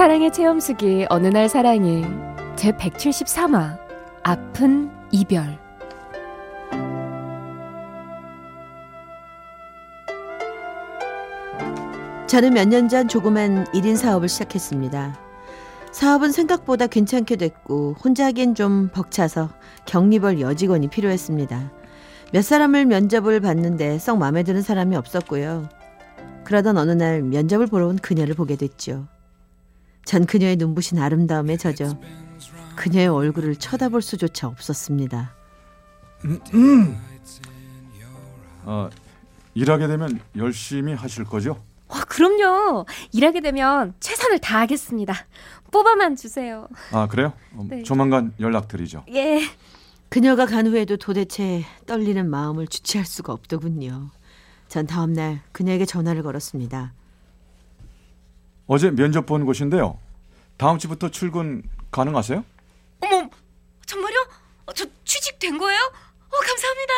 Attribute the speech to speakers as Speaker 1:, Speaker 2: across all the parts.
Speaker 1: 사랑의 체험수기 어느 날 사랑이 제 173화 아픈 이별
Speaker 2: 저는 몇 년 전 조그만 1인 사업을 시작했습니다. 사업은 생각보다 괜찮게 됐고 혼자 하기엔 좀 벅차서 격리벌 여직원이 필요했습니다. 몇 사람을 면접을 봤는데 썩 마음에 드는 사람이 없었고요. 그러던 어느 날 면접을 보러 온 그녀를 보게 됐죠. 전 그녀의 눈부신 아름다움에 젖어 그녀의 얼굴을 쳐다볼 수조차 없었습니다.
Speaker 3: 어, 일하게 되면 열심히 하실 거죠?
Speaker 1: 와, 그럼요. 일하게 되면 최선을 다하겠습니다. 뽑아만 주세요.
Speaker 3: 아 그래요? 어,
Speaker 1: 네.
Speaker 3: 조만간 연락드리죠.
Speaker 1: 예.
Speaker 2: 그녀가 간 후에도 도대체 떨리는 마음을 주체할 수가 없더군요. 전 다음 날 그녀에게 전화를 걸었습니다.
Speaker 3: 어제 면접 본 곳인데요. 다음 주부터 출근 가능하세요?
Speaker 1: 어머, 정말요? 어, 저 취직된 거예요? 어, 감사합니다.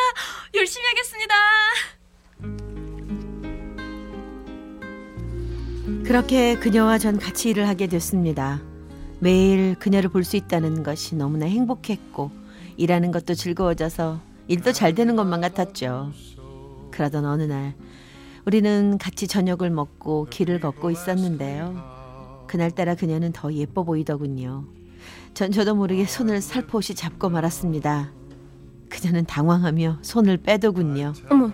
Speaker 1: 열심히 하겠습니다.
Speaker 2: 그렇게 그녀와 전 같이 일을 하게 됐습니다. 매일 그녀를 볼 수 있다는 것이 너무나 행복했고 일하는 것도 즐거워져서 일도 잘 되는 것만 같았죠. 그러던 어느 날 우리는 같이 저녁을 먹고 길을 걷고 있었는데요. 그날따라 그녀는 더 예뻐 보이더군요. 전 저도 모르게 손을 살포시 잡고 말았습니다. 그녀는 당황하며 손을 빼더군요.
Speaker 1: 어머,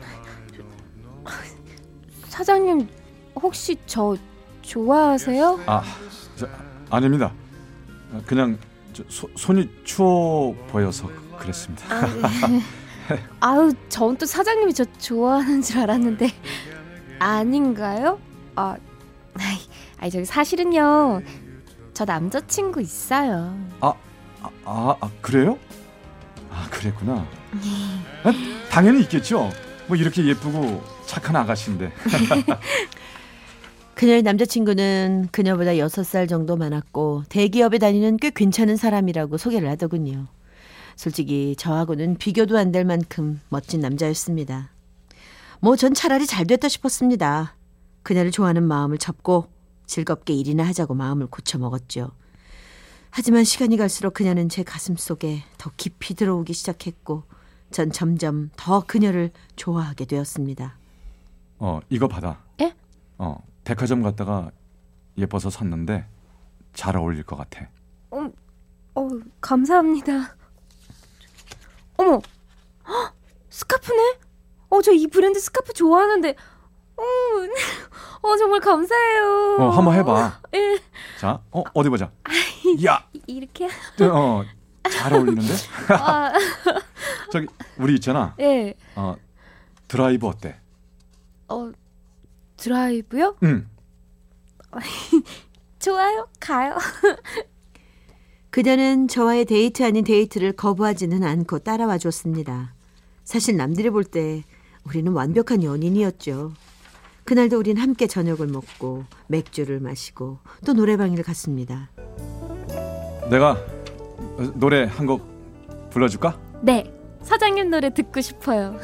Speaker 1: 사장님 혹시 저 좋아하세요?
Speaker 3: 아, 저, 아닙니다. 아, 그냥 저, 소, 손이 추워 보여서 그랬습니다.
Speaker 1: 아, 네. 아유, 전또 사장님이 저 좋아하는 줄 알았는데 아닌가요? 아, 아이, 아이 저기 사실은요. 저 남자친구 있어요.
Speaker 3: 아, 아, 아, 아, 그래요? 아 그랬구나. 아, 당연히 있겠죠. 뭐 이렇게 예쁘고 착한 아가씨인데.
Speaker 2: 그녀의 남자친구는 그녀보다 6살 정도 많았고 대기업에 다니는 꽤 괜찮은 사람이라고 소개를 하더군요. 솔직히 저하고는 비교도 안 될 만큼 멋진 남자였습니다. 뭐 전 차라리 잘 됐다 싶었습니다. 그녀를 좋아하는 마음을 접고 즐겁게 일이나 하자고 마음을 고쳐 먹었죠. 하지만 시간이 갈수록 그녀는 제 가슴 속에 더 깊이 들어오기 시작했고 전 점점 더 그녀를 좋아하게 되었습니다.
Speaker 3: 어 이거 받아.
Speaker 1: 예?
Speaker 3: 어 백화점 갔다가 예뻐서 샀는데 잘 어울릴 것 같아.
Speaker 1: 어, 어 감사합니다. 어머, 헉, 스카프네? 어, 저 이 브랜드 스카프 좋아하는데, 어, 어 정말 감사해요.
Speaker 3: 어 한번 해봐.
Speaker 1: 예,
Speaker 3: 자, 어 어디 보자. 야,
Speaker 1: 이- 이렇게.
Speaker 3: 어 잘 어울리는데?
Speaker 1: 아,
Speaker 3: 저기 우리 있잖아.
Speaker 1: 예,
Speaker 3: 어 드라이브 어때?
Speaker 1: 어 드라이브요?
Speaker 3: 응.
Speaker 1: 좋아요, 가요.
Speaker 2: 그녀는 저와의 데이트 아닌 데이트를 거부하지는 않고 따라와 줬습니다. 사실 남들이 볼 때 우리는 완벽한 연인이었죠. 그날도 우린 함께 저녁을 먹고 맥주를 마시고 또 노래방을 갔습니다.
Speaker 3: 내가 어, 노래 한 곡 불러줄까?
Speaker 1: 네, 사장님 노래 듣고 싶어요.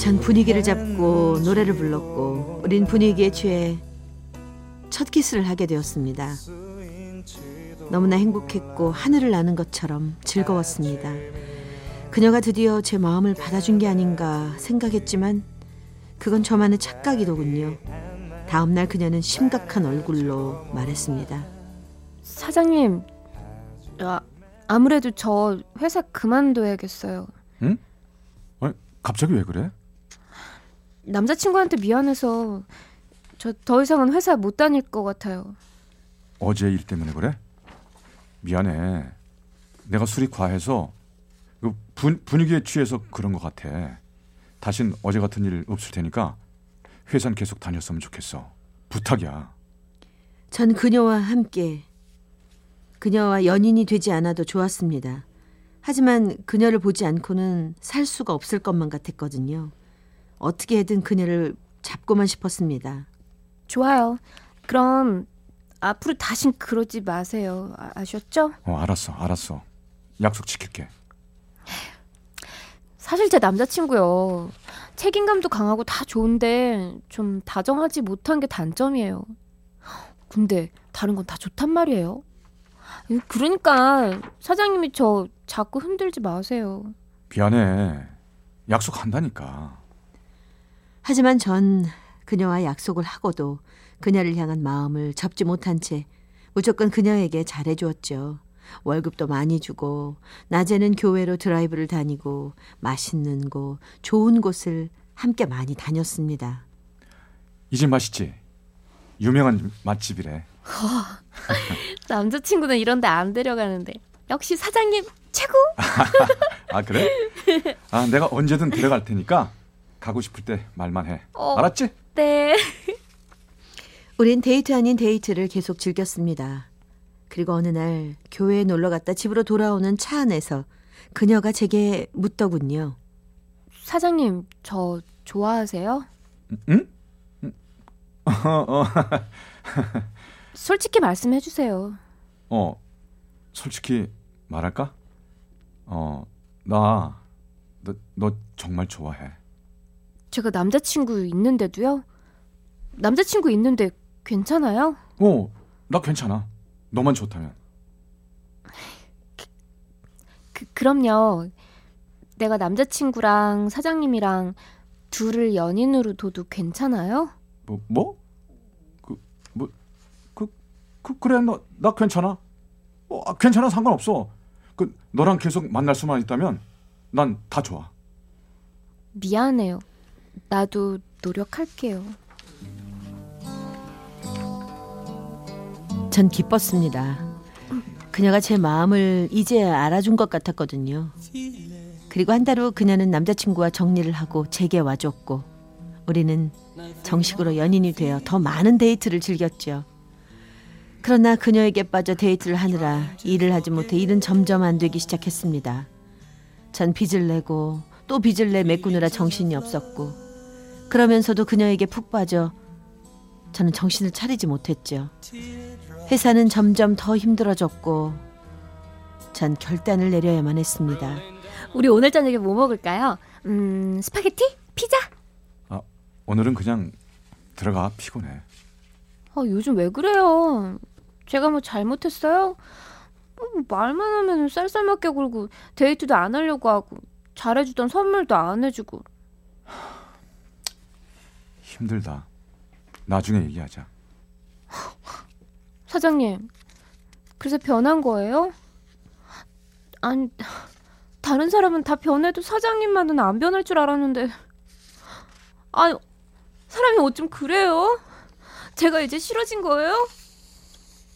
Speaker 2: 전 분위기를 잡고 노래를 불렀고 우린 분위기에 취해 첫 키스를 하게 되었습니다. 너무나 행복했고 하늘을 나는 것처럼 즐거웠습니다. 그녀가 드디어 제 마음을 받아준 게 아닌가 생각했지만 그건 저만의 착각이더군요. 다음 날 그녀는 심각한 얼굴로 말했습니다.
Speaker 1: 사장님, 아, 아무래도 저 회사 그만둬야겠어요.
Speaker 3: 응? 아니, 갑자기 왜 그래?
Speaker 1: 남자친구한테 미안해서 저 더 이상은 회사 못 다닐 것 같아요.
Speaker 3: 어제 일 때문에 그래? 미안해. 내가 술이 과해서 그 분, 분위기에 취해서 그런 것 같아. 다신 어제 같은 일 없을 테니까 회사는 계속 다녔으면 좋겠어. 부탁이야.
Speaker 2: 전 그녀와 함께 그녀와 연인이 되지 않아도 좋았습니다. 하지만 그녀를 보지 않고는 살 수가 없을 것만 같았거든요. 어떻게든 그녀를 잡고만 싶었습니다.
Speaker 1: 좋아요. 그럼 앞으로 다신 그러지 마세요. 아, 아셨죠?
Speaker 3: 어, 알았어, 알았어. 약속 지킬게.
Speaker 1: 사실 제 남자친구요. 책임감도 강하고 다 좋은데 좀 다정하지 못한 게 단점이에요. 근데 다른 건 다 좋단 말이에요. 그러니까 사장님이 저 자꾸 흔들지 마세요.
Speaker 3: 미안해. 약속한다니까.
Speaker 2: 하지만 전 그녀와 약속을 하고도 그녀를 향한 마음을 접지 못한 채 무조건 그녀에게 잘해주었죠. 월급도 많이 주고 낮에는 교회로 드라이브를 다니고 맛있는 곳, 좋은 곳을 함께 많이 다녔습니다.
Speaker 3: 이 집 맛있지? 유명한 맛집이래.
Speaker 1: 남자친구는 이런데 안 데려가는데 역시 사장님 최고.
Speaker 3: 아 그래? 아 내가 언제든 데려갈 테니까 가고 싶을 때 말만 해.
Speaker 1: 어.
Speaker 3: 알았지?
Speaker 1: 네.
Speaker 2: 우린 데이트 아닌 데이트를 계속 즐겼습니다. 그리고 어느 날 교외에 놀러 갔다 집으로 돌아오는 차 안에서 그녀가 제게 묻더군요.
Speaker 1: 사장님 저 좋아하세요?
Speaker 3: 응? 어, 어,
Speaker 1: 솔직히 말씀해 주세요.
Speaker 3: 어, 솔직히 말할까? 어, 나, 너, 너 정말 좋아해.
Speaker 1: 제가 남자친구 있는데도요? 남자친구 있는데 괜찮아요?
Speaker 3: 어, 나 괜찮아. 너만 좋다면.
Speaker 1: 그, 그럼요. 내가 남자친구랑 사장님이랑 둘을 연인으로 둬도 괜찮아요?
Speaker 3: 뭐, 뭐? 그, 뭐, 그, 그, 그 래, 나, 나 괜찮아. 어, 아, 괜찮아, 상관없어. 그, 너랑 계속 만날 수만 있다면 난 다 좋아.
Speaker 1: 미안해요. 나도 노력할게요.
Speaker 2: 전 기뻤습니다. 그녀가 제 마음을 이제 알아준 것 같았거든요. 그리고 한 달 후 그녀는 남자친구와 정리를 하고 제게 와줬고 우리는 정식으로 연인이 되어 더 많은 데이트를 즐겼죠. 그러나 그녀에게 빠져 데이트를 하느라 일을 하지 못해 일은 점점 안 되기 시작했습니다. 전 빚을 내고 또 빚을 내 메꾸느라 정신이 없었고 그러면서도 그녀에게 푹 빠져 저는 정신을 차리지 못했죠. 회사는 점점 더 힘들어졌고 전 결단을 내려야만 했습니다.
Speaker 1: 우리 오늘 저녁에 뭐 먹을까요? 음, 스파게티? 피자?
Speaker 3: 아, 오늘은 그냥 들어가 피곤해.
Speaker 1: 아, 요즘 왜 그래요? 제가 뭐 잘못했어요? 뭐 말만 하면 쌀쌀맞게 굴고 데이트도 안 하려고 하고 잘해주던 선물도 안 해주고
Speaker 3: 힘들다. 나중에 얘기하자.
Speaker 1: 사장님 그래서 변한 거예요? 아니 다른 사람은 다 변해도 사장님만은 안 변할 줄 알았는데 아니 사람이 어쩜 그래요? 제가 이제 싫어진 거예요?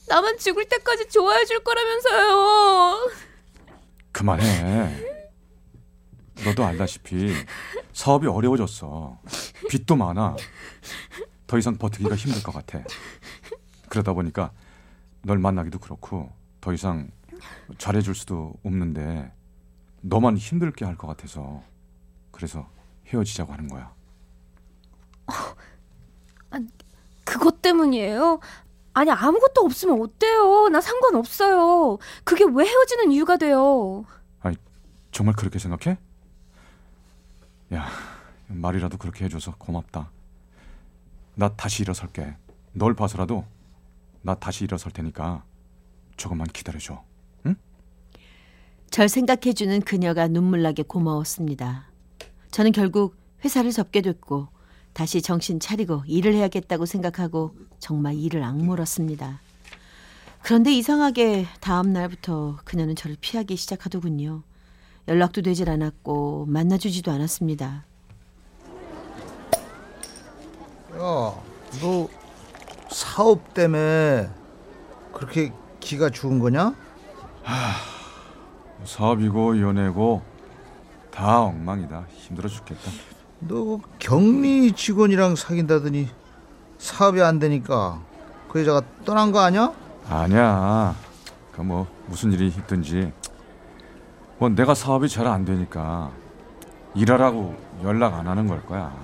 Speaker 1: 나만 죽을 때까지 좋아해 줄 거라면서요.
Speaker 3: 그만해. 너도 알다시피 사업이 어려워졌어. 빚도 많아. 더 이상 버티기가 힘들 것 같아. 그러다 보니까 널 만나기도 그렇고 더 이상 잘해줄 수도 없는데 너만 힘들게 할 것 같아서 그래서 헤어지자고 하는 거야.
Speaker 1: 그것 때문이에요? 아니 아무것도 없으면 어때요? 나 상관없어요. 그게 왜 헤어지는 이유가 돼요?
Speaker 3: 정말 그렇게 생각해? 야, 말이라도 그렇게 해줘서 고맙다. 나 다시 일어설게. 널 봐서라도 나 다시 일어설 테니까 조금만 기다려줘.
Speaker 2: 절 생각해주는 그녀가 눈물나게 고마웠습니다. 저는 결국 회사를 접게 됐고 다시 정신 차리고 일을 해야겠다고 생각하고 정말 일을 악물었습니다. 그런데 이상하게 다음 날부터 그녀는 저를 피하기 시작하더군요. 연락도 되질 않았고 만나주지도 않았습니다.
Speaker 4: 야, 너 사업 때문에 그렇게 기가 죽은 거냐?
Speaker 3: 사업이고 연애고 다 엉망이다. 힘들어 죽겠다.
Speaker 4: 너 격리 직원이랑 사귄다더니 사업이 안 되니까 그 여자가 떠난 거 아니야?
Speaker 3: 아니야. 그 뭐 무슨 일이 있든지 뭐 내가 사업이 잘 안 되니까 일하라고 연락 안 하는 걸 거야.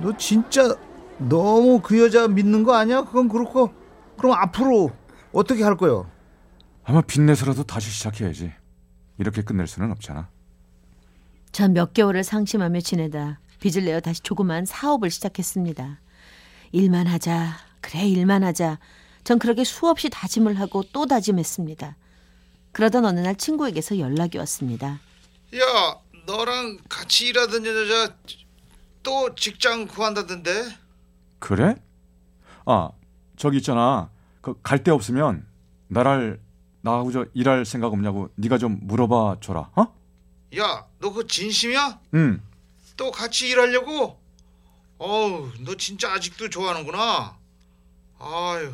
Speaker 4: 너 진짜 너무 그 여자 믿는 거 아니야? 그건 그렇고 그럼 앞으로 어떻게 할 거요?
Speaker 3: 아마 빚내서라도 다시 시작해야지. 이렇게 끝낼 수는 없잖아.
Speaker 2: 전 몇 개월을 상심하며 지내다 빚을 내어 다시 조그만 사업을 시작했습니다. 일만 하자, 그래 일만 하자. 전 그렇게 수없이 다짐을 하고 또 다짐했습니다. 그러던 어느 날 친구에게서 연락이 왔습니다.
Speaker 4: 야, 너랑 같이 일하던 여자 또 직장 구한다던데?
Speaker 3: 그래? 아 저기 있잖아. 그 갈 데 없으면 나를 나하고 저 일할 생각 없냐고 네가 좀 물어봐 줘라. 어?
Speaker 4: 야, 너 그 진심이야?
Speaker 3: 응.
Speaker 4: 또 같이 일하려고? 어우, 너 진짜 아직도 좋아하는구나. 아유,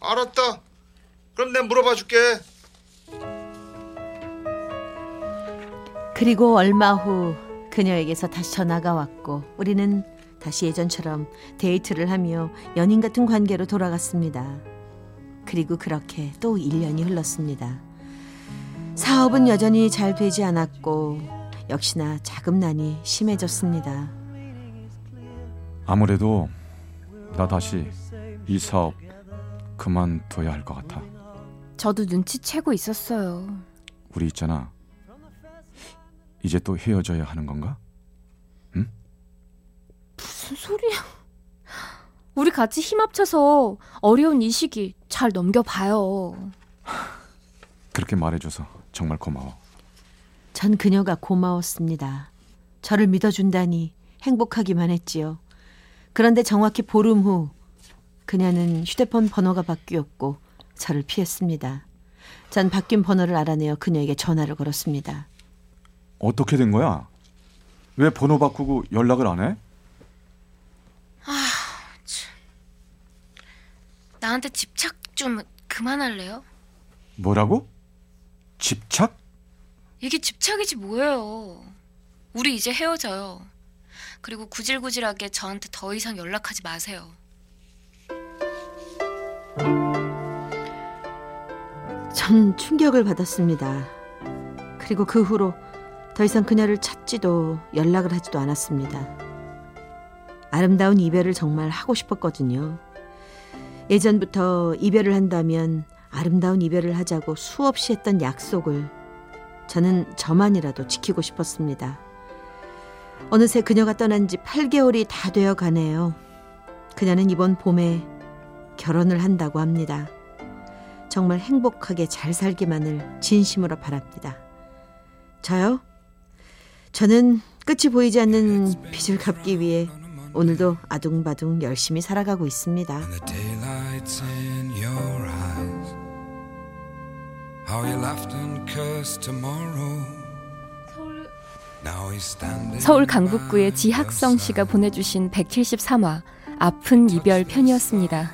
Speaker 4: 알았다. 그럼 내가 물어봐 줄게.
Speaker 2: 그리고 얼마 후 그녀에게서 다시 전화가 왔고 우리는 다시 예전처럼 데이트를 하며 연인 같은 관계로 돌아갔습니다. 그리고 그렇게 또 1년이 흘렀습니다. 사업은 여전히 잘 되지 않았고 역시나 자금난이 심해졌습니다.
Speaker 3: 아무래도 나 다시 이 사업 그만둬야 할 것 같아.
Speaker 1: 저도 눈치채고 있었어요.
Speaker 3: 우리 있잖아. 이제 또 헤어져야 하는 건가?
Speaker 1: 무슨 소리야? 우리 같이 힘 합쳐서 어려운 이 시기 잘 넘겨봐요.
Speaker 3: 그렇게 말해줘서 정말 고마워.
Speaker 2: 전 그녀가 고마웠습니다. 저를 믿어준다니 행복하기만 했지요. 그런데 정확히 보름 후 그녀는 휴대폰 번호가 바뀌었고 저를 피했습니다. 전 바뀐 번호를 알아내어 그녀에게 전화를 걸었습니다.
Speaker 3: 어떻게 된 거야? 왜 번호 바꾸고 연락을 안 해?
Speaker 1: 나한테 집착 좀 그만할래요?
Speaker 3: 뭐라고? 집착?
Speaker 1: 이게 집착이지 뭐예요. 우리 이제 헤어져요. 그리고 구질구질하게 저한테 더 이상 연락하지 마세요.
Speaker 2: 전 충격을 받았습니다. 그리고 그 후로 더 이상 그녀를 찾지도 연락을 하지도 않았습니다. 아름다운 이별을 정말 하고 싶었거든요. 예전부터 이별을 한다면 아름다운 이별을 하자고 수없이 했던 약속을 저는 저만이라도 지키고 싶었습니다. 어느새 그녀가 떠난 지 8개월이 다 되어 가네요. 그녀는 이번 봄에 결혼을 한다고 합니다. 정말 행복하게 잘 살기만을 진심으로 바랍니다. 저요? 저는 끝이 보이지 않는 빚을 갚기 위해 오늘도 아둥바둥 열심히 살아가고 있습니다.
Speaker 5: And the daylight's in your eyes. How you laughed and cursed tomorrow. Now he's standing
Speaker 1: 서울 강북구의 지학성 씨가. 보내주신 173화 아픈 이별 편이었습니다.